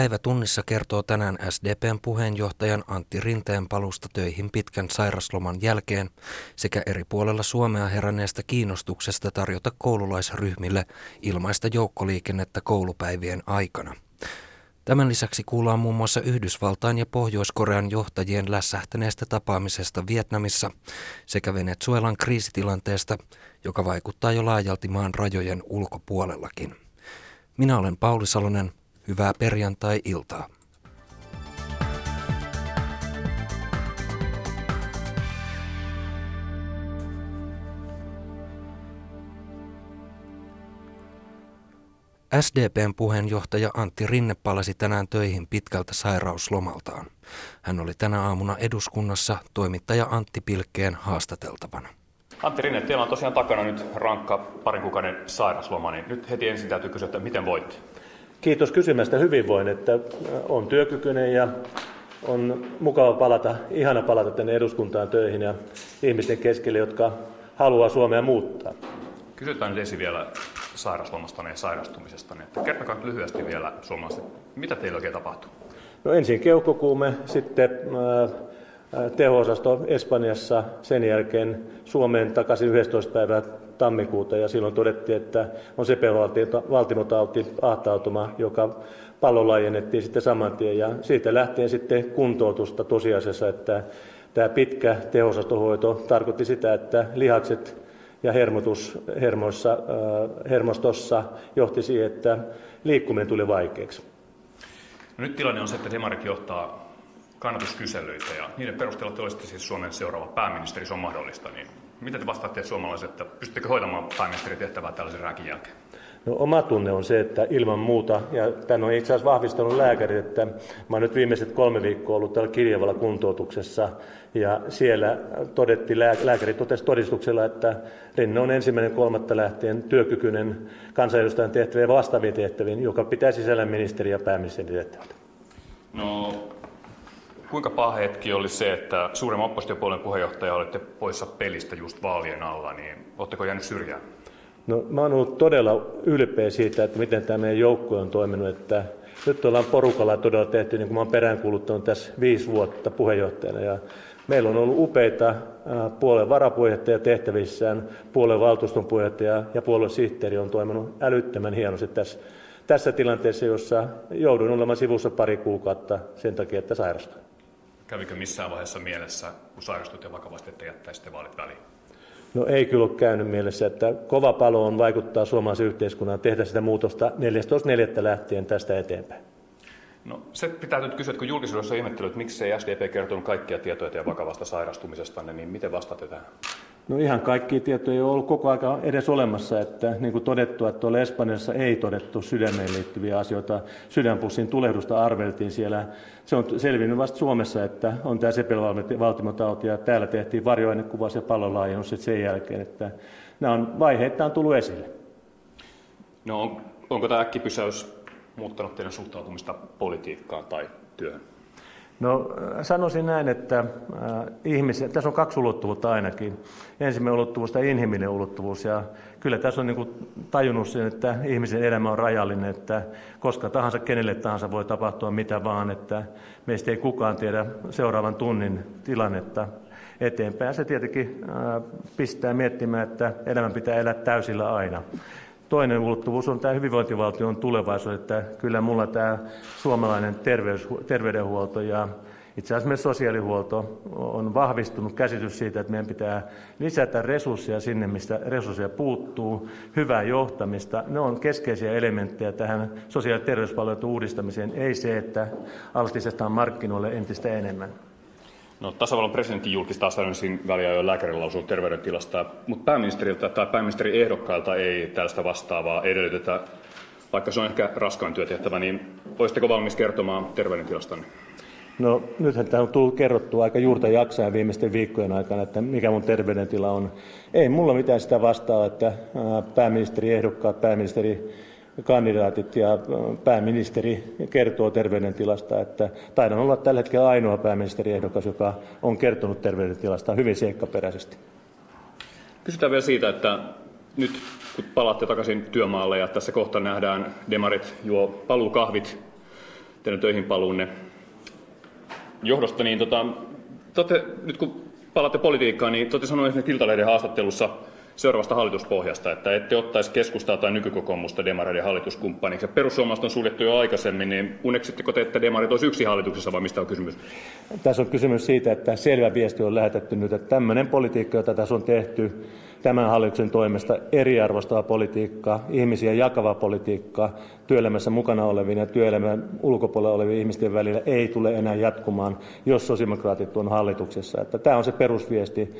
Päivä tunnissa kertoo tänään SDPn puheenjohtajan Antti Rinteen palusta töihin pitkän sairasloman jälkeen sekä eri puolella Suomea heränneestä kiinnostuksesta tarjota koululaisryhmille ilmaista joukkoliikennettä koulupäivien aikana. Tämän lisäksi kuullaan muun muassa Yhdysvaltain ja Pohjois-Korean johtajien lässähtäneestä tapaamisesta Vietnamissa sekä Venezuelan kriisitilanteesta, joka vaikuttaa jo laajalti maan rajojen ulkopuolellakin. Minä olen Pauli Salonen. Hyvää perjantai-iltaa. SDPn puheenjohtaja Antti Rinne palasi tänään töihin pitkältä sairauslomaltaan. Hän oli tänä aamuna eduskunnassa toimittaja Antti Pilkkeen haastateltavana. Antti Rinne, teillä on tosiaan takana nyt rankka parin kuukauden sairasloma, niin nyt heti ensin täytyy kysyä, että miten voit? Kiitos kysymästä hyvinvoin, että on työkykyinen ja on mukava palata, ihana palata tänne eduskuntaan töihin ja ihmisten keskelle, jotka haluaa Suomea muuttaa. Kysytään nyt ensin vielä sairaslomasta ja sairastumisesta. Että kertokaa lyhyesti vielä suomalaiset, mitä teillä oikein tapahtuu? No ensin keuhkokuume, sitten teho-osasto Espanjassa, sen jälkeen Suomeen takaisin 11. päivää tammikuuta ja silloin todettiin, että on sepelvaltimotauti, ahtautuma, joka pallo laajennettiin sitten saman tien ja siitä lähtien sitten kuntoutusta tosiasiassa, että tämä pitkä tehosastohoito tarkoitti sitä, että lihakset ja hermotus hermoissa, hermostossa johti siihen, että liikkuminen tuli vaikeaksi. No nyt tilanne on se, että Demarit johtaa kannatuskyselyitä ja niiden perusteella te olisitte siis Suomen seuraava pääministeri, se on mahdollista. Niin mitä te vastaatte suomalaiset, että pystyttekö hoitamaan pääministerin tehtävää tällaisen rääkin jälkeen? No, oma tunne on se, että ilman muuta, ja tämän on itse asiassa vahvistanut lääkärit, että mä olen nyt viimeiset kolme viikkoa ollut täällä Kirjavalla kuntoutuksessa, ja siellä todettiin, lääkäri totesi todistuksella, että Rinne on ensimmäinen kolmatta lähtien työkykyinen kansanedustajan tehtäviä vastaaviin tehtäviin, joka pitää sisällä ministeri- ja pääministerin tehtävät. No, kuinka paha hetki oli se, että suuremman oppositiopuolen puheenjohtaja olette poissa pelistä just vaalien alla, niin oletteko jäänyt syrjään? No, mä oon ollut todella ylpeä siitä, että miten tämä meidän joukkue on toiminut. Että nyt ollaan porukalla todella tehty, niin kuin mä oon peräänkuuluttanut tässä viisi vuotta puheenjohtajana. Ja meillä on ollut upeita puolen varapuheenjohtaja tehtävissään, puolen valtuuston puheenjohtaja ja puolen sihteeri on toiminut älyttömän hienosti tässä, tässä tilanteessa, jossa joudun olemaan sivussa pari kuukautta sen takia, että sairastun. Kävikö missään vaiheessa mielessä, kun sairastut ja vakavasti, että jättäisitte vaalit väliin? No ei kyllä ole käynyt mielessä, että kova palo on vaikuttaa suomalaisen yhteiskunnan tehdä sitä muutosta 14.4. lähtien tästä eteenpäin. No se pitää nyt kysyä, että kun julkisuudessa on ihmettely, että miksi ei SDP kertonut kaikkia tietoja ja vakavasta sairastumisesta, niin miten vastaatte tähän? No ihan kaikki tietoja ei ole ollut koko ajan edes olemassa, että niin kuin todettu, että tuolla Espanjassa ei todettu sydämeen liittyviä asioita. Sydänpussin tulehdusta arveltiin siellä. Se on selvinnyt vasta Suomessa, että on tämä sepelvaltimotauti ja täällä tehtiin varjoainekuvaus ja pallolaajennus sen jälkeen, että nämä on vaiheittain tullut esille. No on, onko tämä äkkipysäys muuttanut teidän suhtautumista politiikkaan tai työhön? No sanoisin näin, että äh, ihmisen, tässä on kaksi ulottuvuutta ainakin. Ensimmäinen ulottuvuus tämä inhimillinen ulottuvuus ja kyllä tässä on niin kuin tajunnut sen, että ihmisen elämä on rajallinen, että koska tahansa, kenelle tahansa voi tapahtua mitä vaan, että meistä ei kukaan tiedä seuraavan tunnin tilannetta eteenpäin. Se tietenkin äh, pistää miettimään, että elämän pitää elää täysillä aina. Toinen ulottuvuus on tämä hyvinvointivaltion tulevaisuus, että kyllä mulla tämä suomalainen terveys, terveydenhuolto ja itse asiassa myös sosiaalihuolto on vahvistunut käsitys siitä, että meidän pitää lisätä resursseja sinne, mistä resursseja puuttuu, hyvää johtamista. Ne on keskeisiä elementtejä tähän sosiaali- ja terveyspalveluiden uudistamiseen, ei se, että altistetaan markkinoille entistä enemmän. No, tasavallan presidentti julkistaa säännöllisin väliajoin lääkärilausunut terveydentilasta, mutta pääministeriltä tai pääministerin ehdokkailta ei tällaista vastaavaa edellytetä, vaikka se on ehkä raskain työtehtävä, niin olisitteko valmis kertomaan terveydentilastanne? No nythän tämä on tullut kerrottua aika juurta jaksain viimeisten viikkojen aikana, että mikä mun terveydentila on. Ei mulla mitään sitä vastaa, että pääministeri ehdokkaat, pääministeri kandidaatit ja pääministeri kertoo terveydentilasta, että taidan olla tällä hetkellä ainoa pääministeriehdokas, joka on kertonut terveydentilasta hyvin seikkaperäisesti. Kysytään vielä siitä, että nyt kun palaatte takaisin työmaalle ja tässä kohta nähdään demarit juo paluukahvit teidän töihin paluunne johdosta, niin tota, tote, nyt kun palaatte politiikkaan, niin te esimerkiksi Iltalehden haastattelussa seuraavasta hallituspohjasta, että ette ottaisi keskustaa tai nykykokoomusta demareiden hallituskumppaniksi. Perussuomalaiset on suljettu jo aikaisemmin, niin uneksitteko te, että demarit olisi yksi hallituksessa vai mistä on kysymys? Tässä on kysymys siitä, että selvä viesti on lähetetty nyt, että tämmöinen politiikka, jota tässä on tehty, tämän hallituksen toimesta eriarvoistava politiikka, ihmisiä jakava politiikka työelämässä mukana olevien ja työelämän ulkopuolella olevien ihmisten välillä ei tule enää jatkumaan, jos sosiaalidemokraatit on hallituksessa. Että tämä on se perusviesti.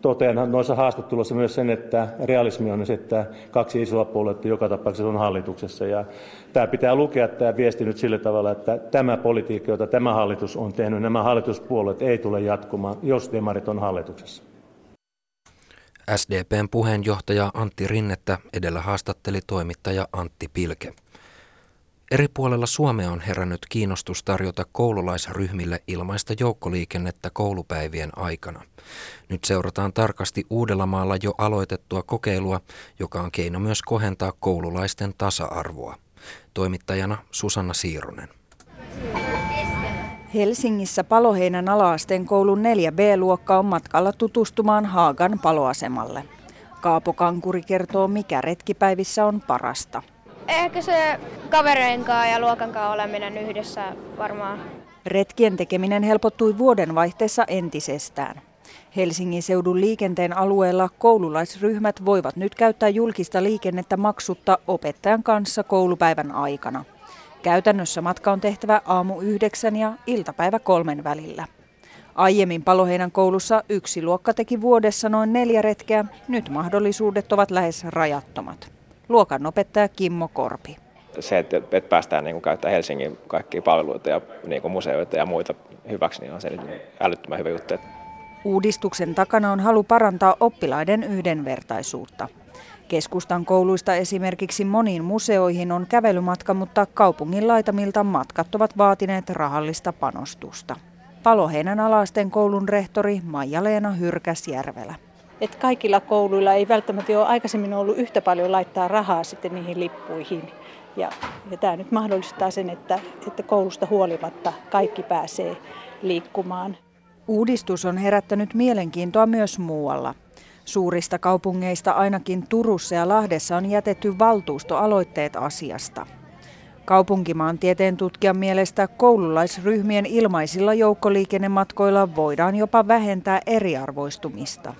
Totean noissa haastatteluissa myös sen, että realismi on se, että kaksi isoa puoluetta joka tapauksessa on hallituksessa. Ja tämä pitää lukea tämä viesti nyt sillä tavalla, että tämä politiikka, jota tämä hallitus on tehnyt, nämä hallituspuolueet ei tule jatkumaan, jos demarit on hallituksessa. SDPn puheenjohtaja Antti Rinnettä edellä haastatteli toimittaja Antti Pilke. Eri puolella Suomea on herännyt kiinnostus tarjota koululaisryhmille ilmaista joukkoliikennettä koulupäivien aikana. Nyt seurataan tarkasti Uudellamaalla jo aloitettua kokeilua, joka on keino myös kohentaa koululaisten tasa-arvoa. Toimittajana Susanna Siironen. Helsingissä Paloheinän alaasteen koulun 4B-luokka on matkalla tutustumaan Haagan paloasemalle. Kaapo Kankuri kertoo, mikä retkipäivissä on parasta. Ehkä se kavereiden kanssa ja luokan kanssa oleminen yhdessä varmaan. Retkien tekeminen helpottui vuoden vaihteessa entisestään. Helsingin seudun liikenteen alueella koululaisryhmät voivat nyt käyttää julkista liikennettä maksutta opettajan kanssa koulupäivän aikana. Käytännössä matka on tehtävä aamu yhdeksän ja iltapäivä kolmen välillä. Aiemmin Paloheinän koulussa yksi luokka teki vuodessa noin neljä retkeä, nyt mahdollisuudet ovat lähes rajattomat. Luokan opettaja Kimmo Korpi. Se, että, että päästään niin kuin käyttämään Helsingin kaikkia palveluita ja niin kuin museoita ja muita hyväksi, niin on se älyttömän hyvä juttu. Uudistuksen takana on halu parantaa oppilaiden yhdenvertaisuutta. Keskustan kouluista esimerkiksi moniin museoihin on kävelymatka, mutta kaupungin laitamilta matkat ovat vaatineet rahallista panostusta. Paloheinän alasten koulun rehtori Maija-Leena Hyrkäsjärvelä. Et kaikilla kouluilla ei välttämättä ole aikaisemmin ollut yhtä paljon laittaa rahaa sitten niihin lippuihin. Ja, ja tämä nyt mahdollistaa sen, että, että koulusta huolimatta kaikki pääsee liikkumaan. Uudistus on herättänyt mielenkiintoa myös muualla. Suurista kaupungeista ainakin Turussa ja Lahdessa on jätetty valtuustoaloitteet asiasta. Kaupunkimaantieteen tutkijan mielestä koululaisryhmien ilmaisilla joukkoliikennematkoilla voidaan jopa vähentää eriarvoistumista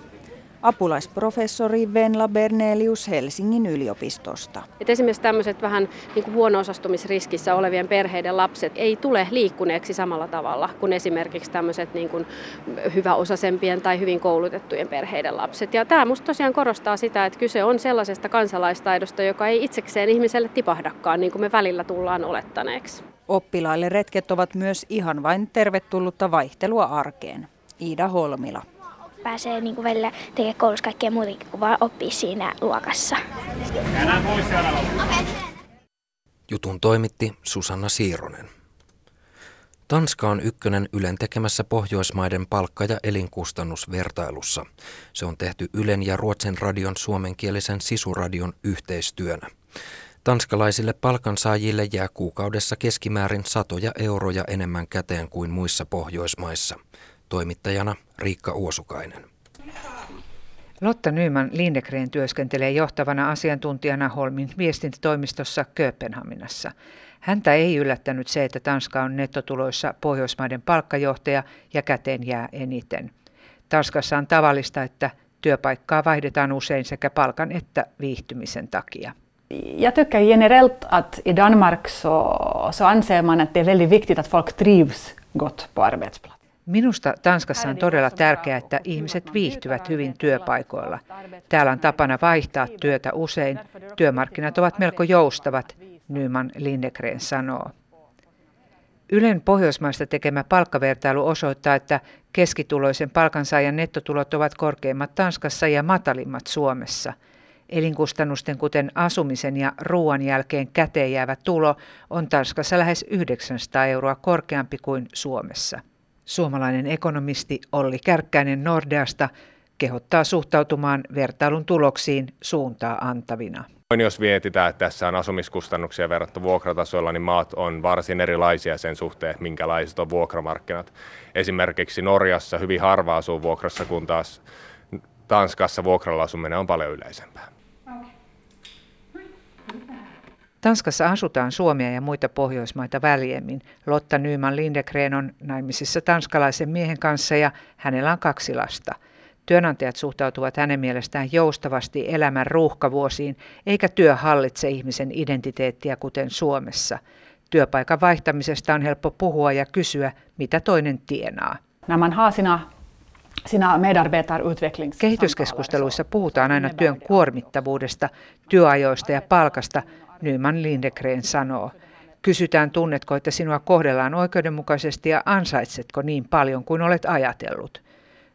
apulaisprofessori Venla Bernelius Helsingin yliopistosta. Et esimerkiksi tämmöiset vähän niin kuin huono-osastumisriskissä olevien perheiden lapset ei tule liikkuneeksi samalla tavalla kuin esimerkiksi tämmöiset niin kuin hyväosaisempien tai hyvin koulutettujen perheiden lapset. Ja tämä musta tosiaan korostaa sitä, että kyse on sellaisesta kansalaistaidosta, joka ei itsekseen ihmiselle tipahdakaan, niin kuin me välillä tullaan olettaneeksi. Oppilaille retket ovat myös ihan vain tervetullutta vaihtelua arkeen. Iida Holmila pääsee niin kuin välillä tekemään koulussa kaikkea muutakin kuin vaan oppia siinä luokassa. Jutun toimitti Susanna Siironen. Tanska on ykkönen Ylen tekemässä Pohjoismaiden palkka- ja elinkustannusvertailussa. Se on tehty Ylen ja Ruotsin radion suomenkielisen sisuradion yhteistyönä. Tanskalaisille palkansaajille jää kuukaudessa keskimäärin satoja euroja enemmän käteen kuin muissa Pohjoismaissa. Toimittajana Riikka Uosukainen. Lotta Nyman Lindegren työskentelee johtavana asiantuntijana Holmin viestintätoimistossa Kööpenhaminassa. Häntä ei yllättänyt se, että Tanska on nettotuloissa Pohjoismaiden palkkajohtaja ja käteen jää eniten. Tanskassa on tavallista, että työpaikkaa vaihdetaan usein sekä palkan että viihtymisen takia. Jag tycker generellt att i Danmark så, så anser man att det är väldigt viktigt att folk trivs gott på arbetsplatsen. Minusta Tanskassa on todella tärkeää, että ihmiset viihtyvät hyvin työpaikoilla. Täällä on tapana vaihtaa työtä usein. Työmarkkinat ovat melko joustavat, Nyman Lindegren sanoo. Ylen Pohjoismaista tekemä palkkavertailu osoittaa, että keskituloisen palkansaajan nettotulot ovat korkeimmat Tanskassa ja matalimmat Suomessa. Elinkustannusten kuten asumisen ja ruoan jälkeen käteen jäävä tulo on Tanskassa lähes 900 euroa korkeampi kuin Suomessa. Suomalainen ekonomisti Olli Kärkkäinen Nordeasta kehottaa suhtautumaan vertailun tuloksiin suuntaa antavina. Jos mietitään, että tässä on asumiskustannuksia verrattu vuokratasoilla, niin maat on varsin erilaisia sen suhteen, minkälaiset on vuokramarkkinat. Esimerkiksi Norjassa hyvin harva asuu vuokrassa, kun taas Tanskassa vuokralla asuminen on paljon yleisempää. Tanskassa asutaan Suomia ja muita Pohjoismaita väljemmin. Lotta Nyman Lindegren on naimisissa tanskalaisen miehen kanssa ja hänellä on kaksi lasta. Työnantajat suhtautuvat hänen mielestään joustavasti elämän ruuhkavuosiin, eikä työ hallitse ihmisen identiteettiä kuten Suomessa. Työpaikan vaihtamisesta on helppo puhua ja kysyä, mitä toinen tienaa. När man har sina Kehityskeskusteluissa puhutaan aina työn kuormittavuudesta, työajoista ja palkasta, Nyman Lindegren sanoo. Kysytään, tunnetko, että sinua kohdellaan oikeudenmukaisesti ja ansaitsetko niin paljon kuin olet ajatellut.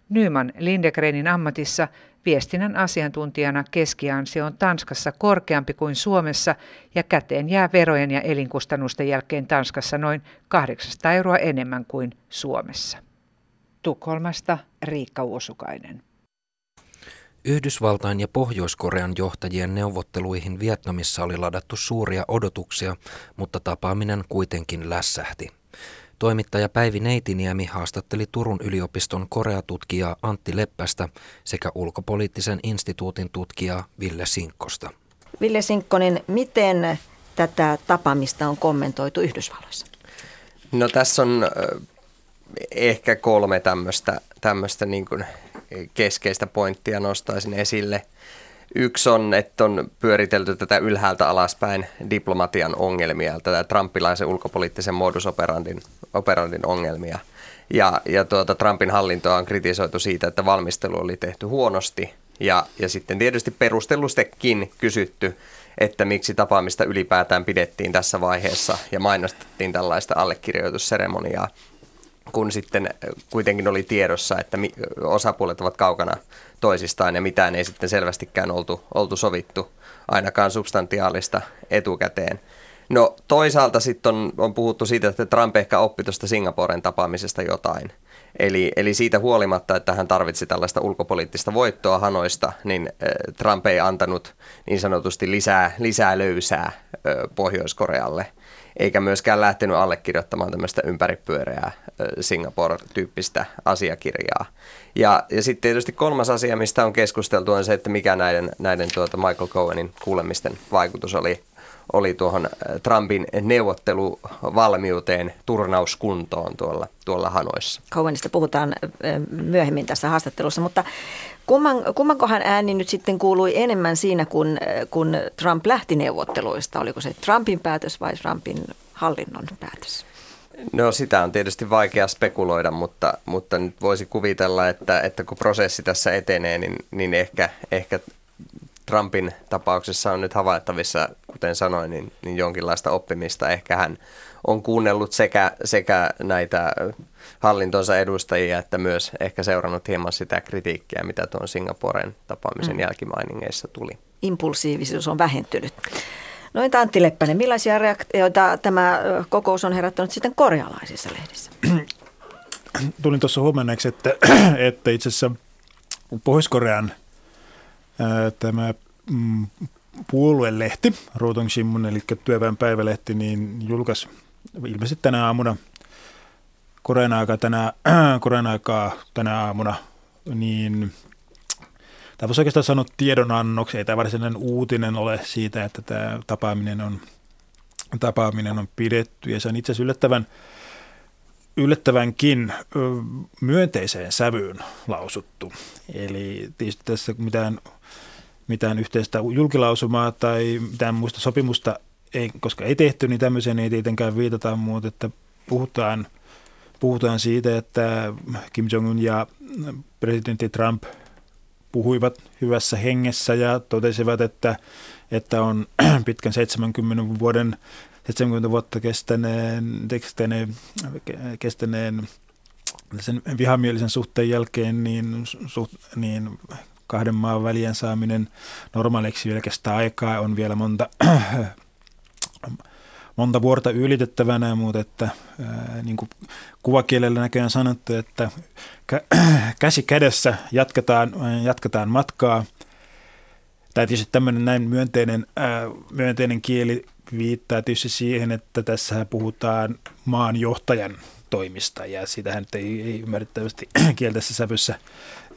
Nyman Lindegrenin ammatissa viestinnän asiantuntijana keskiansio on Tanskassa korkeampi kuin Suomessa ja käteen jää verojen ja elinkustannusten jälkeen Tanskassa noin 800 euroa enemmän kuin Suomessa. Tukholmasta Riikka Uosukainen. Yhdysvaltain ja Pohjois-Korean johtajien neuvotteluihin Vietnamissa oli ladattu suuria odotuksia, mutta tapaaminen kuitenkin lässähti. Toimittaja Päivi Neitiniemi haastatteli Turun yliopiston koreatutkijaa Antti Leppästä sekä ulkopoliittisen instituutin tutkijaa Ville Sinkkosta. Ville Sinkkonen, miten tätä tapaamista on kommentoitu Yhdysvalloissa? No tässä on ehkä kolme tämmöistä, tämmöistä niin kuin keskeistä pointtia nostaisin esille. Yksi on, että on pyöritelty tätä ylhäältä alaspäin diplomatian ongelmia, tätä trumpilaisen ulkopoliittisen modus operandin, ongelmia. Ja, ja tuota, Trumpin hallintoa on kritisoitu siitä, että valmistelu oli tehty huonosti. Ja, ja sitten tietysti perustellustikin kysytty, että miksi tapaamista ylipäätään pidettiin tässä vaiheessa ja mainostettiin tällaista allekirjoitusseremoniaa kun sitten kuitenkin oli tiedossa, että osapuolet ovat kaukana toisistaan ja mitään ei sitten selvästikään oltu, oltu sovittu ainakaan substantiaalista etukäteen. No toisaalta sitten on, on puhuttu siitä, että Trump ehkä oppi tuosta Singaporen tapaamisesta jotain. Eli, eli siitä huolimatta, että hän tarvitsi tällaista ulkopoliittista voittoa Hanoista, niin Trump ei antanut niin sanotusti lisää, lisää löysää Pohjois-Korealle – eikä myöskään lähtenyt allekirjoittamaan tämmöistä ympäripyöreää Singapore-tyyppistä asiakirjaa. Ja, ja sitten tietysti kolmas asia, mistä on keskusteltu, on se, että mikä näiden, näiden tuota Michael Cohenin kuulemisten vaikutus oli, oli tuohon Trumpin neuvotteluvalmiuteen turnauskuntoon tuolla, tuolla Hanoissa. Cohenista puhutaan myöhemmin tässä haastattelussa, mutta Kumman, kummankohan ääni nyt sitten kuului enemmän siinä, kun, kun Trump lähti neuvotteluista? Oliko se Trumpin päätös vai Trumpin hallinnon päätös? No sitä on tietysti vaikea spekuloida, mutta, mutta nyt voisi kuvitella, että, että kun prosessi tässä etenee, niin, niin ehkä, ehkä Trumpin tapauksessa on nyt havaittavissa, kuten sanoin, niin, niin jonkinlaista oppimista. Ehkä hän on kuunnellut sekä, sekä näitä hallintonsa edustajia, että myös ehkä seurannut hieman sitä kritiikkiä, mitä tuon Singaporen tapaamisen mm. jälkimainingeissa tuli. Impulsiivisuus on vähentynyt. No entä Antti Leppänen, millaisia reaktioita tämä kokous on herättänyt sitten korealaisissa lehdissä? Tulin tuossa huomenneeksi, että, että itse asiassa Pohjois-Korean tämä mm, puoluelehti, Rotong Shimun, eli työväen päivälehti, niin julkaisi ilmeisesti tänä aamuna – Korean aikaa tänä, Korean aikaa tänä aamuna, niin tämä voisi oikeastaan sanoa tiedonannoksi, ei tämä varsinainen uutinen ole siitä, että tämä tapaaminen on, tapaaminen on pidetty ja se on itse asiassa yllättävän, yllättävänkin myönteiseen sävyyn lausuttu. Eli tietysti tässä mitään, mitään yhteistä julkilausumaa tai mitään muista sopimusta, ei, koska ei tehty, niin tämmöiseen ei tietenkään viitata, mutta että puhutaan – puhutaan siitä, että Kim Jong-un ja presidentti Trump puhuivat hyvässä hengessä ja totesivat, että, että on pitkän 70 vuoden 70 vuotta kestäneen, kestäneen, kestäneen sen vihamielisen suhteen jälkeen niin, suht, niin kahden maan välien saaminen normaaliksi vielä kestää aikaa. On vielä monta, monta vuorta ylitettävänä, mutta että niin kuin kuvakielellä näköjään sanottu, että käsi kädessä jatketaan, jatketaan matkaa. Tämä tietysti tämmöinen näin myönteinen, myönteinen kieli viittaa tietysti siihen, että tässä puhutaan maan johtajan toimista ja sitähän ei, ei ymmärrettävästi kieltässä sävyssä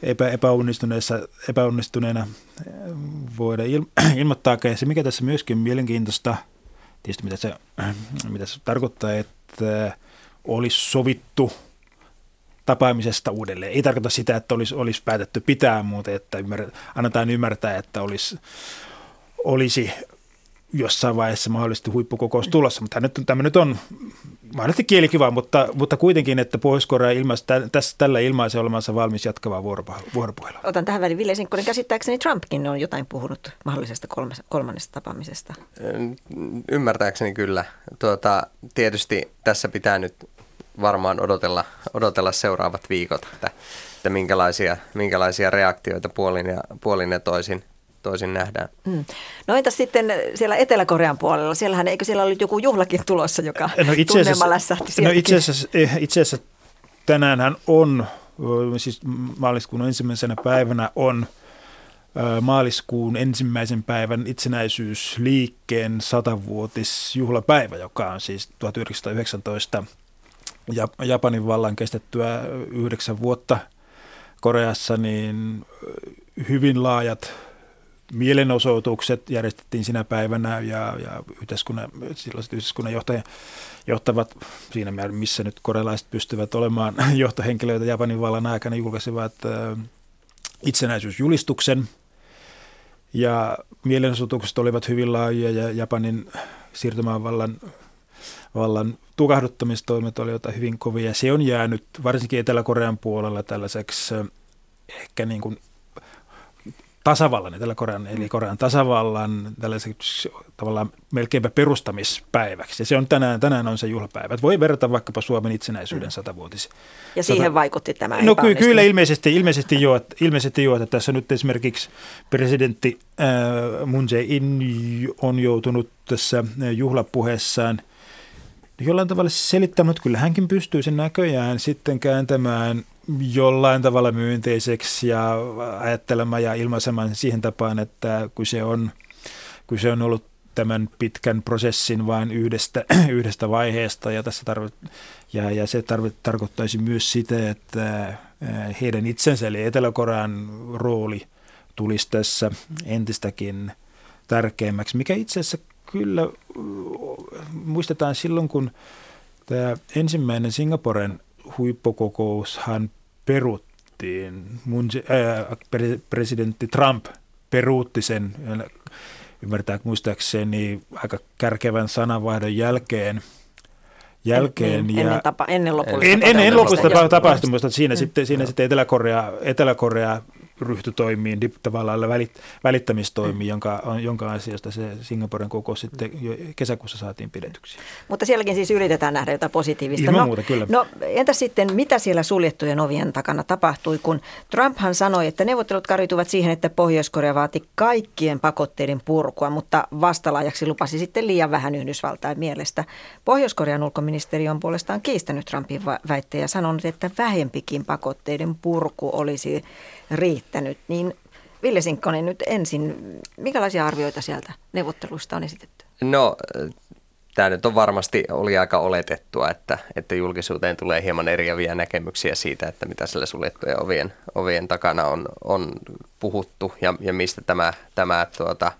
epä, epäonnistuneessa, epäonnistuneena voida il, ilmoittaa. Ja se mikä tässä myöskin mielenkiintoista, tietysti mitä se, mitä se tarkoittaa, että olisi sovittu tapaamisesta uudelleen. Ei tarkoita sitä, että olisi, olisi päätetty pitää muuta, että ymmär, annetaan ymmärtää, että olisi, olisi jossain vaiheessa mahdollisesti huippukokous tulossa, mutta nyt, tämä nyt on mahdollisesti kielikiva, mutta, mutta kuitenkin, että Pohjois-Korea ilmaisi, tässä, tällä ilmaisee olemansa valmis jatkavaa vuoropuhelua. Otan tähän väliin Ville Sinkkonen. Käsittääkseni Trumpkin on jotain puhunut mahdollisesta kolmannesta tapaamisesta. Ymmärtääkseni kyllä. Tuota, tietysti tässä pitää nyt varmaan odotella, odotella seuraavat viikot, että, että minkälaisia, minkälaisia reaktioita puolin ja, puolin ja toisin – toisin nähdään. Mm. No entäs sitten siellä Etelä-Korean puolella? Siellähän eikö siellä ollut joku juhlakin tulossa, joka no itse asiassa, läsähti No itse asiassa, eh, itse asiassa tänäänhän on, siis maaliskuun ensimmäisenä päivänä on maaliskuun ensimmäisen päivän itsenäisyysliikkeen satavuotisjuhlapäivä, joka on siis 1919 Japanin vallan kestettyä yhdeksän vuotta Koreassa, niin hyvin laajat mielenosoitukset järjestettiin sinä päivänä ja, ja yhteiskunnan, silloiset yhteiskunnan johtaja, johtavat siinä määrin, missä nyt korelaiset pystyvät olemaan johtohenkilöitä Japanin vallan aikana, julkaisivat itsenäisyysjulistuksen. Ja mielenosoitukset olivat hyvin laajoja ja Japanin siirtymään vallan, tukahduttamistoimet olivat hyvin kovia. Se on jäänyt varsinkin Etelä-Korean puolella tällaiseksi ehkä niin kuin tasavallan, Etelä-Korean eli Korean tasavallan tällaiseksi tavallaan melkeinpä perustamispäiväksi. Ja se on tänään, tänään on se juhlapäivä. voi verrata vaikkapa Suomen itsenäisyyden satavuotisi. Ja siihen Sata... vaikutti tämä No ky- kyllä ilmeisesti, ilmeisesti, jo, että, ilmeisesti jo, että tässä nyt esimerkiksi presidentti äh, Moon Jae-in on joutunut tässä äh, jollain tavalla selittämään, että kyllä hänkin pystyy sen näköjään sitten kääntämään – jollain tavalla myönteiseksi ja ajattelemaan ja ilmaisemaan siihen tapaan, että kun se on, kun se on ollut tämän pitkän prosessin vain yhdestä, yhdestä vaiheesta ja, tässä tarvit, ja, ja se tarvit, tarkoittaisi myös sitä, että heidän itsensä eli Etelä-Korean rooli tulisi tässä entistäkin tärkeämmäksi, mikä itse asiassa kyllä muistetaan silloin, kun tämä ensimmäinen Singaporen huippukokoushan peruttiin. Mun, äh, presidentti Trump peruutti sen, ymmärtää muistaakseni, aika kärkevän sananvaihdon jälkeen. jälkeen niin, ja, ennen, tapa, ennen lopullista en, ennen lopullista tapahtumista. Siinä, mm. sitten, siinä sitten Etelä-Korea, Etelä-Korea ryhtytoimiin, tavallaan välit, välittämistoimiin, mm. jonka, jonka ansiosta se Singaporen kokous sitten jo kesäkuussa saatiin pidetyksi. Mutta sielläkin siis yritetään nähdä jotain positiivista. Ilman no, muuta, kyllä. No entä sitten, mitä siellä suljettujen ovien takana tapahtui, kun Trumphan sanoi, että neuvottelut karituivat siihen, että Pohjois-Korea vaati kaikkien pakotteiden purkua, mutta vastalaajaksi lupasi sitten liian vähän Yhdysvaltain mielestä. Pohjois-Korean ulkoministeri on puolestaan kiistänyt Trumpin väitteen ja sanonut, että vähempikin pakotteiden purku olisi riittänyt, niin Ville Sinkkonen nyt ensin, minkälaisia arvioita sieltä neuvotteluista on esitetty? No tämä nyt on varmasti oli aika oletettua, että, että julkisuuteen tulee hieman eriäviä näkemyksiä siitä, että mitä sillä suljettujen ovien, ovien takana on, on puhuttu ja, ja mistä tämä, tämä tuota,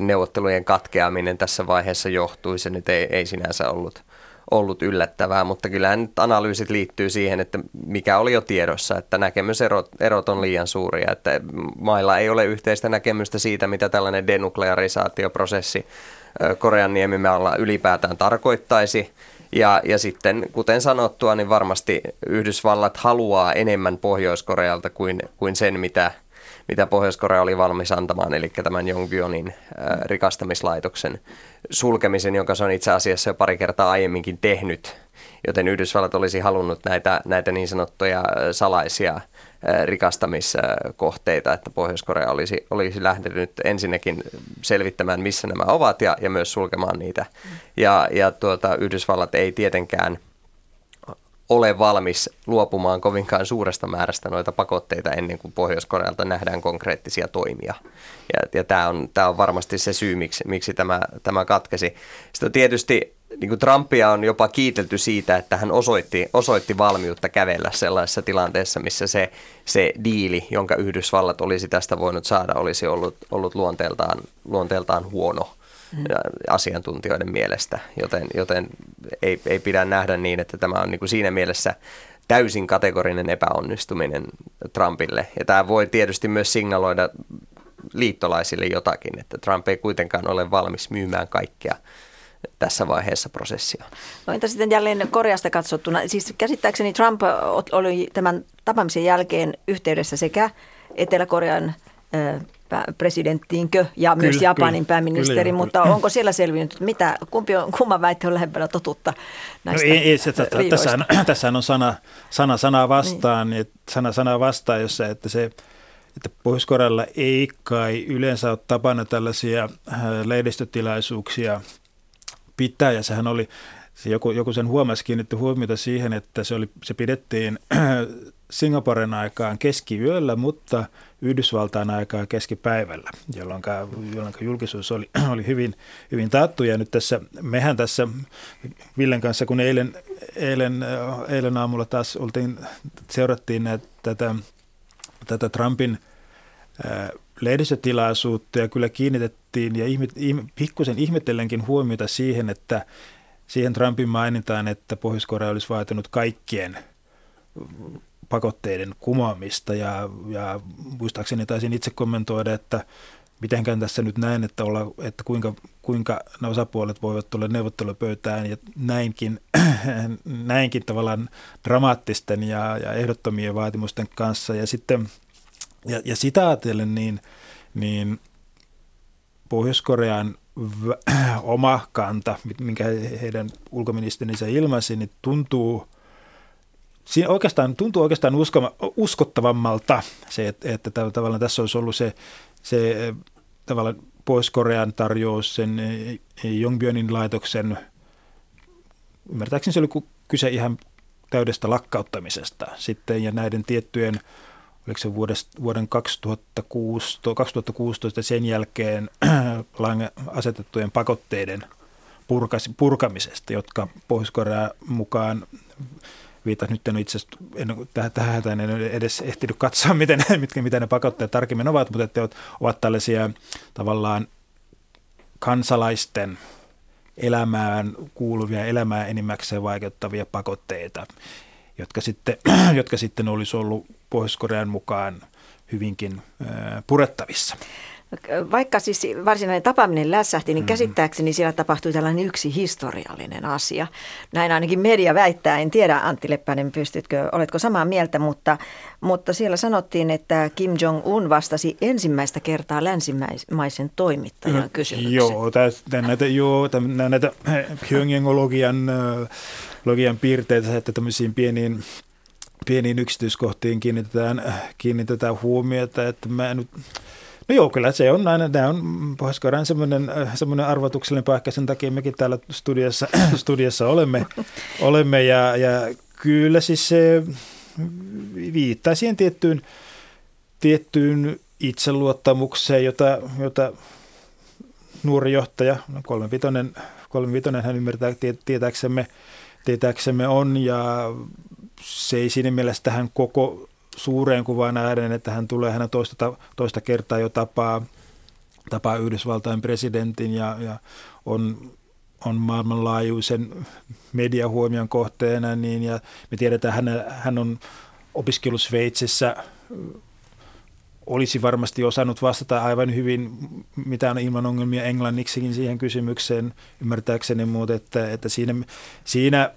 neuvottelujen katkeaminen tässä vaiheessa johtui. Se nyt ei, ei sinänsä ollut, ollut yllättävää, mutta kyllähän nyt analyysit liittyy siihen, että mikä oli jo tiedossa, että näkemyserot erot on liian suuria, että mailla ei ole yhteistä näkemystä siitä, mitä tällainen denuklearisaatioprosessi Korean niemimaalla ylipäätään tarkoittaisi. Ja, ja sitten, kuten sanottua, niin varmasti Yhdysvallat haluaa enemmän Pohjois-Korealta kuin, kuin sen, mitä, mitä Pohjois-Korea oli valmis antamaan, eli tämän Jongbyonin rikastamislaitoksen sulkemisen, jonka se on itse asiassa jo pari kertaa aiemminkin tehnyt, joten Yhdysvallat olisi halunnut näitä, näitä niin sanottuja salaisia rikastamiskohteita, että Pohjois-Korea olisi, olisi lähtenyt ensinnäkin selvittämään, missä nämä ovat ja, ja myös sulkemaan niitä. Ja, ja tuota, Yhdysvallat ei tietenkään – ole valmis luopumaan kovinkaan suuresta määrästä noita pakotteita ennen kuin Pohjois-Korealta nähdään konkreettisia toimia. Ja, ja tämä on, tämä on varmasti se syy, miksi, miksi tämä, tämä katkesi. Sitten tietysti niin kuin Trumpia on jopa kiitelty siitä, että hän osoitti, osoitti valmiutta kävellä sellaisessa tilanteessa, missä se, se diili, jonka Yhdysvallat olisi tästä voinut saada, olisi ollut, ollut luonteeltaan, luonteeltaan huono mm. asiantuntijoiden mielestä, joten, joten ei, ei pidä nähdä niin, että tämä on niin kuin siinä mielessä täysin kategorinen epäonnistuminen Trumpille. Ja tämä voi tietysti myös signaloida liittolaisille jotakin, että Trump ei kuitenkaan ole valmis myymään kaikkea tässä vaiheessa prosessia. No entä sitten jälleen Koreasta katsottuna? Siis käsittääkseni Trump oli tämän tapaamisen jälkeen yhteydessä sekä Etelä-Korean presidenttiinkö ja kyllä, myös Japanin kyllä, pääministeri, kyllä, mutta kyllä. onko siellä selvinnyt, mitä, kumpi on, kumman väite on lähempänä totuutta näistä no ei, ei, se, tässähän, tässähän on sana, sana sanaa vastaan, niin. sana sanaa vastaan, jossa että se että Pohjois-Korealla ei kai yleensä ole tapana tällaisia äh, lehdistötilaisuuksia pitää, ja sehän oli, se joku, joku sen huomasi, kiinnitti huomiota siihen, että se, oli, se pidettiin Singaporen aikaan keskiyöllä, mutta Yhdysvaltain aikaa keskipäivällä, jolloin, jolloin julkisuus oli, oli hyvin, hyvin taattu. Ja nyt tässä, mehän tässä Villen kanssa, kun eilen, eilen, eilen aamulla taas oltiin, seurattiin näitä, tätä, tätä Trumpin ää, lehdistötilaisuutta ja kyllä kiinnitettiin ja ihmet, ihm, pikkusen ihmettellenkin huomiota siihen, että siihen Trumpin mainitaan, että Pohjois-Korea olisi vaatinut kaikkien pakotteiden kumoamista ja, ja muistaakseni taisin itse kommentoida, että mitenkään tässä nyt näin, että, olla, että kuinka, kuinka nämä osapuolet voivat tulla neuvottelupöytään ja näinkin, näinkin tavallaan dramaattisten ja, ja ehdottomien vaatimusten kanssa. Ja sitten ja, ja sitä ajatellen, niin, niin Pohjois-Korean oma kanta, minkä heidän ulkoministerinsä ilmaisi, niin tuntuu – siinä oikeastaan, tuntuu oikeastaan uskoma, uskottavammalta se, että, että tavallaan tässä olisi ollut se, se tavallaan Pohjois-Korean tarjous sen Jongbyonin laitoksen, ymmärtääkseni se oli kyse ihan täydestä lakkauttamisesta sitten ja näiden tiettyjen, oliko se vuodesta, vuoden 2016, 2016 sen jälkeen asetettujen pakotteiden purkamisesta, jotka Pohjois-Korea mukaan viitas nyt en itse asiassa tähän en edes ehtinyt katsoa, miten, mitkä, mitä ne pakotteet tarkemmin ovat, mutta että ovat tällaisia tavallaan kansalaisten elämään kuuluvia, elämää enimmäkseen vaikeuttavia pakotteita, jotka sitten, jotka sitten olisi ollut Pohjois-Korean mukaan hyvinkin purettavissa. Vaikka siis varsinainen tapaaminen lässähti, niin mm-hmm. käsittääkseni siellä tapahtui tällainen yksi historiallinen asia. Näin ainakin media väittää, en tiedä Antti Leppänen, pystytkö, oletko samaa mieltä, mutta, mutta siellä sanottiin, että Kim Jong-un vastasi ensimmäistä kertaa länsimaisen toimittajan no, kysymykseen. Joo, tästä, näitä, joo, näitä Pyongyangologian logian piirteitä, että tämmöisiin pieniin pieniin yksityiskohtiin kiinnitetään, kiinnitetään huomiota, että mä nyt No joo, kyllä se on aina, tämä on pohjois semmoinen, äh, semmoinen arvotuksellinen paikka, sen takia mekin täällä studiossa, studiossa olemme, olemme. Ja, ja kyllä siis se viittaa siihen tiettyyn, tiettyyn itseluottamukseen, jota, jota nuori johtaja, no kolmevitonen, kolmevitonen hän ymmärtää tietääksemme, tietääksemme on. Ja se ei siinä mielessä tähän koko suureen kuvaan nähden, että hän tulee, hän toista, toista kertaa jo tapaa, tapaa Yhdysvaltain presidentin ja, ja on, on maailmanlaajuisen mediahuomion kohteena, niin, ja me tiedetään, hän, hän on opiskellut Sveitsissä olisi varmasti osannut vastata aivan hyvin mitään ilman ongelmia englanniksikin siihen kysymykseen ymmärtääkseni, mutta että, että siinä, siinä äh,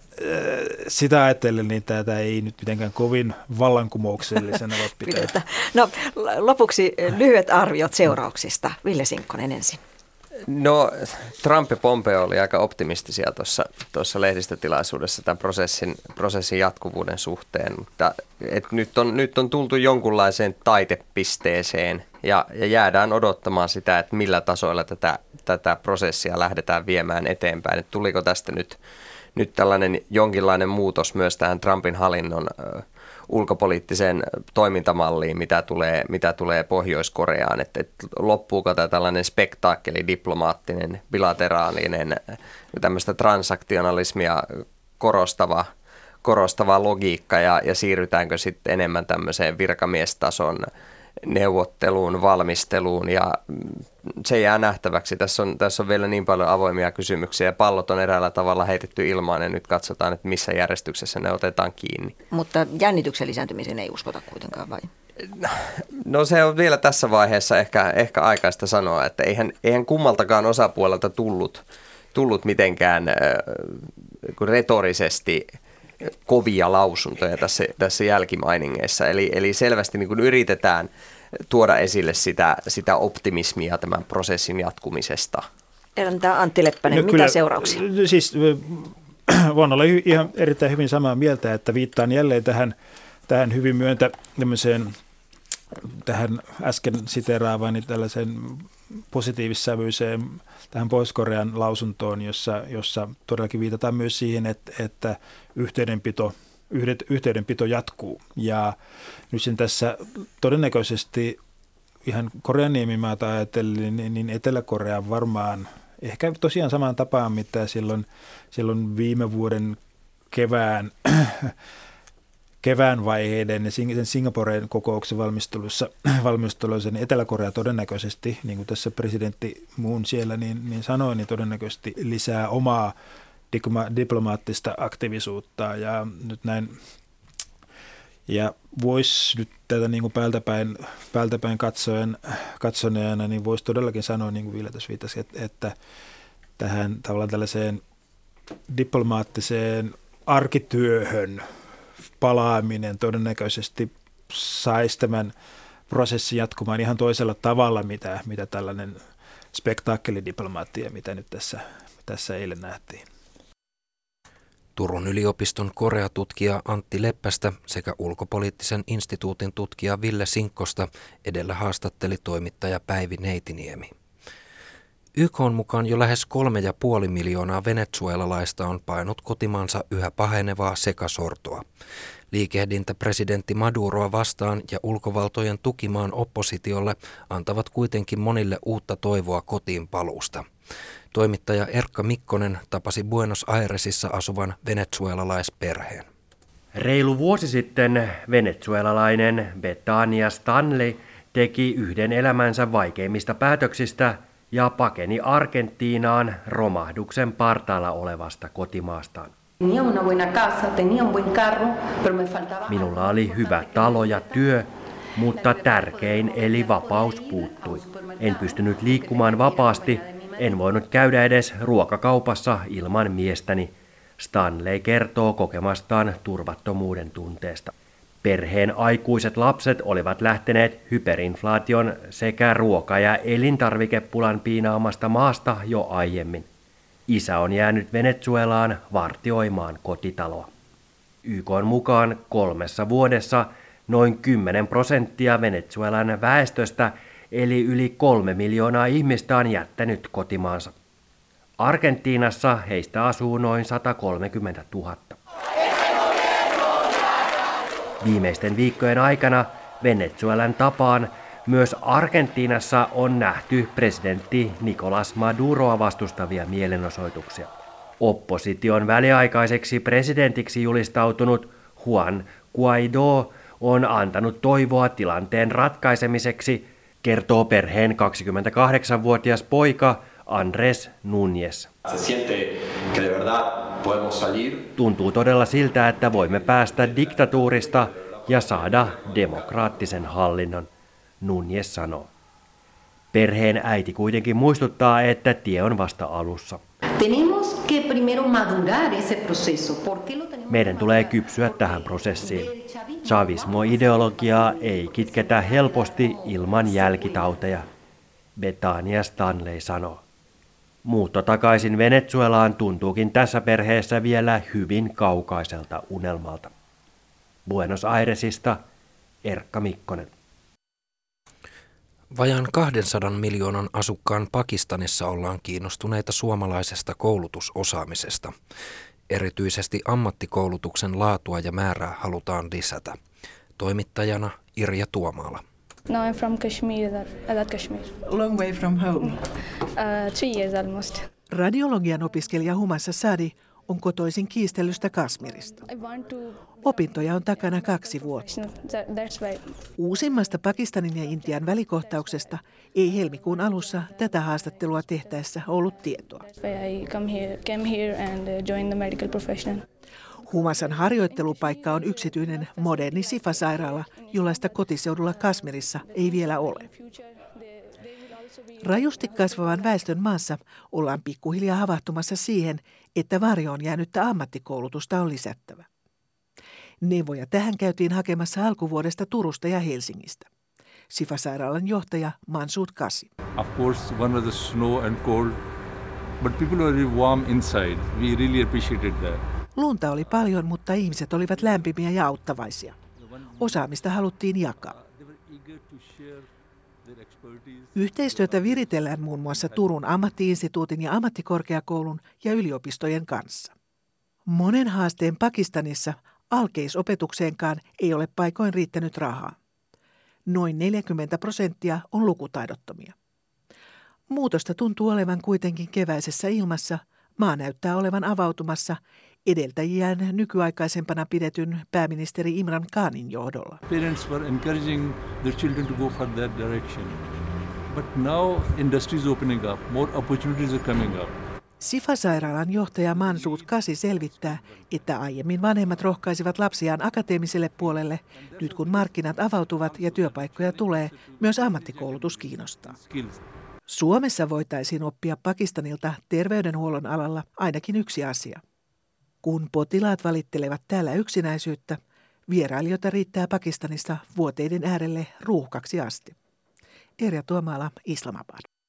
sitä ajatellen, niin tätä ei nyt mitenkään kovin vallankumouksellisena voi pitää. No lopuksi lyhyet arviot seurauksista. Ville Sinkkonen ensin. No Trump ja Pompeo oli aika optimistisia tuossa, tuossa lehdistötilaisuudessa tämän prosessin, prosessin jatkuvuuden suhteen, mutta et nyt, on, nyt on tultu jonkunlaiseen taitepisteeseen ja, ja jäädään odottamaan sitä, että millä tasoilla tätä, tätä prosessia lähdetään viemään eteenpäin. Et tuliko tästä nyt, nyt tällainen jonkinlainen muutos myös tähän Trumpin hallinnon ulkopoliittiseen toimintamalliin, mitä tulee, mitä tulee Pohjois-Koreaan, että, että loppuuko tämä tällainen spektaakkeli, diplomaattinen, bilateraalinen, tämmöistä transaktionalismia korostava, korostava logiikka ja, ja siirrytäänkö sitten enemmän tämmöiseen virkamiestason neuvotteluun, valmisteluun ja se jää nähtäväksi. Tässä on, tässä on vielä niin paljon avoimia kysymyksiä ja pallot on eräällä tavalla heitetty ilmaan ja nyt katsotaan, että missä järjestyksessä ne otetaan kiinni. Mutta jännityksen lisääntymiseen ei uskota kuitenkaan vai? No se on vielä tässä vaiheessa ehkä, ehkä aikaista sanoa, että eihän, eihän kummaltakaan osapuolelta tullut, tullut mitenkään äh, retorisesti kovia lausuntoja tässä, tässä jälkimainingeissa. Eli, eli selvästi niin kuin yritetään tuoda esille sitä, sitä optimismia tämän prosessin jatkumisesta. Entä Antti Leppänen, no, mitä kyllä, seurauksia? Siis voin olla ihan erittäin hyvin samaa mieltä, että viittaan jälleen tähän, tähän hyvin myöntä tähän äsken siteraavani tällaisen positiivissävyiseen tähän Pohjois-Korean lausuntoon, jossa, jossa todellakin viitataan myös siihen, että, että yhteydenpito, yhdet, yhteydenpito jatkuu. Ja nyt sen tässä todennäköisesti ihan Korean niemimaata ajatellen, niin, niin Etelä-Korea varmaan ehkä tosiaan samaan tapaan, mitä silloin, silloin viime vuoden kevään kevään vaiheiden ja sen Singaporen kokouksen valmistelussa, valmistelussa niin Etelä-Korea todennäköisesti, niin kuin tässä presidentti muun siellä niin, niin sanoi, niin todennäköisesti lisää omaa diplomaattista aktiivisuutta. Ja nyt näin ja voisi nyt tätä niin kuin päältäpäin, päältäpäin katsoen, katsoneena, niin voisi todellakin sanoa, niin kuin Ville tässä viitasi, että, että tähän tavallaan tällaiseen diplomaattiseen arkityöhön – palaaminen todennäköisesti saisi tämän prosessin jatkumaan ihan toisella tavalla, mitä, mitä tällainen spektaakkelidiplomaattia, mitä nyt tässä, tässä eilen nähtiin. Turun yliopiston koreatutkija Antti Leppästä sekä ulkopoliittisen instituutin tutkija Ville Sinkkosta edellä haastatteli toimittaja Päivi Neitiniemi. YK on mukaan jo lähes kolme ja puoli miljoonaa venezuelalaista on painut kotimaansa yhä pahenevaa sekasortoa. Liikehdintä presidentti Maduroa vastaan ja ulkovaltojen tukimaan oppositiolle antavat kuitenkin monille uutta toivoa kotiin paluusta. Toimittaja Erkka Mikkonen tapasi Buenos Airesissa asuvan venezuelalaisperheen. Reilu vuosi sitten venezuelalainen Betania Stanley teki yhden elämänsä vaikeimmista päätöksistä ja pakeni Argentiinaan romahduksen partaalla olevasta kotimaastaan. Minulla oli hyvä talo ja työ, mutta tärkein eli vapaus puuttui. En pystynyt liikkumaan vapaasti, en voinut käydä edes ruokakaupassa ilman miestäni. Stanley kertoo kokemastaan turvattomuuden tunteesta. Perheen aikuiset lapset olivat lähteneet hyperinflaation sekä ruoka- ja elintarvikepulan piinaamasta maasta jo aiemmin. Isä on jäänyt Venezuelaan vartioimaan kotitaloa. YK on mukaan kolmessa vuodessa noin 10 prosenttia Venezuelan väestöstä eli yli kolme miljoonaa ihmistä on jättänyt kotimaansa. Argentiinassa heistä asuu noin 130 000. Viimeisten viikkojen aikana Venezuelan tapaan myös Argentiinassa on nähty presidentti Nicolas Maduroa vastustavia mielenosoituksia. Opposition väliaikaiseksi presidentiksi julistautunut Juan Guaido on antanut toivoa tilanteen ratkaisemiseksi, kertoo perheen 28-vuotias poika Andres Núñez. Tuntuu todella siltä, että voimme päästä diktatuurista ja saada demokraattisen hallinnon. Nunjes sanoo. Perheen äiti kuitenkin muistuttaa, että tie on vasta alussa. Meidän tulee kypsyä tähän prosessiin. Chavismo-ideologiaa ei kitketä helposti ilman jälkitauteja, Betania Stanley sanoo. Muutto takaisin Venezuelaan tuntuukin tässä perheessä vielä hyvin kaukaiselta unelmalta. Buenos Airesista Erkka Mikkonen. Vajan 200 miljoonan asukkaan Pakistanissa ollaan kiinnostuneita suomalaisesta koulutusosaamisesta. Erityisesti ammattikoulutuksen laatua ja määrää halutaan lisätä. Toimittajana Irja Tuomaala. No, I'm from Kashmir, Azad Kashmir. Long way from home. Uh, three years almost. Radiologian opiskelija Humassa Sadi on kotoisin kiistelystä Kasmirista. Opintoja on takana kaksi vuotta. Uusimmasta Pakistanin ja Intian välikohtauksesta ei helmikuun alussa tätä haastattelua tehtäessä ollut tietoa. Humasan harjoittelupaikka on yksityinen moderni Sifa-sairaala, jollaista kotiseudulla Kasmirissa ei vielä ole. Rajusti kasvavan väestön maassa ollaan pikkuhiljaa havahtumassa siihen, että varjoon jäänyttä ammattikoulutusta on lisättävä. Neuvoja tähän käytiin hakemassa alkuvuodesta Turusta ja Helsingistä. Sifa-sairaalan johtaja Mansud Kasi. Of course, one was the snow and cold, but people were really warm inside. We really appreciated that. Lunta oli paljon, mutta ihmiset olivat lämpimiä ja auttavaisia. Osaamista haluttiin jakaa. Yhteistyötä viritellään muun muassa Turun ammattiinstituutin ja ammattikorkeakoulun ja yliopistojen kanssa. Monen haasteen Pakistanissa alkeisopetukseenkaan ei ole paikoin riittänyt rahaa. Noin 40 prosenttia on lukutaidottomia. Muutosta tuntuu olevan kuitenkin keväisessä ilmassa. Maa näyttää olevan avautumassa edeltäjiään nykyaikaisempana pidetyn pääministeri Imran Khanin johdolla. Parents were encouraging their children to go for that direction. But now industry is opening up, more opportunities are coming up. Sifa-sairaalan johtaja Mansud Kasi selvittää, että aiemmin vanhemmat rohkaisivat lapsiaan akateemiselle puolelle. Nyt kun markkinat avautuvat ja työpaikkoja tulee, myös ammattikoulutus kiinnostaa. Suomessa voitaisiin oppia Pakistanilta terveydenhuollon alalla ainakin yksi asia – kun potilaat valittelevat täällä yksinäisyyttä, vierailijoita riittää Pakistanista vuoteiden äärelle ruuhkaksi asti. Erja Tuomala, Islamabad.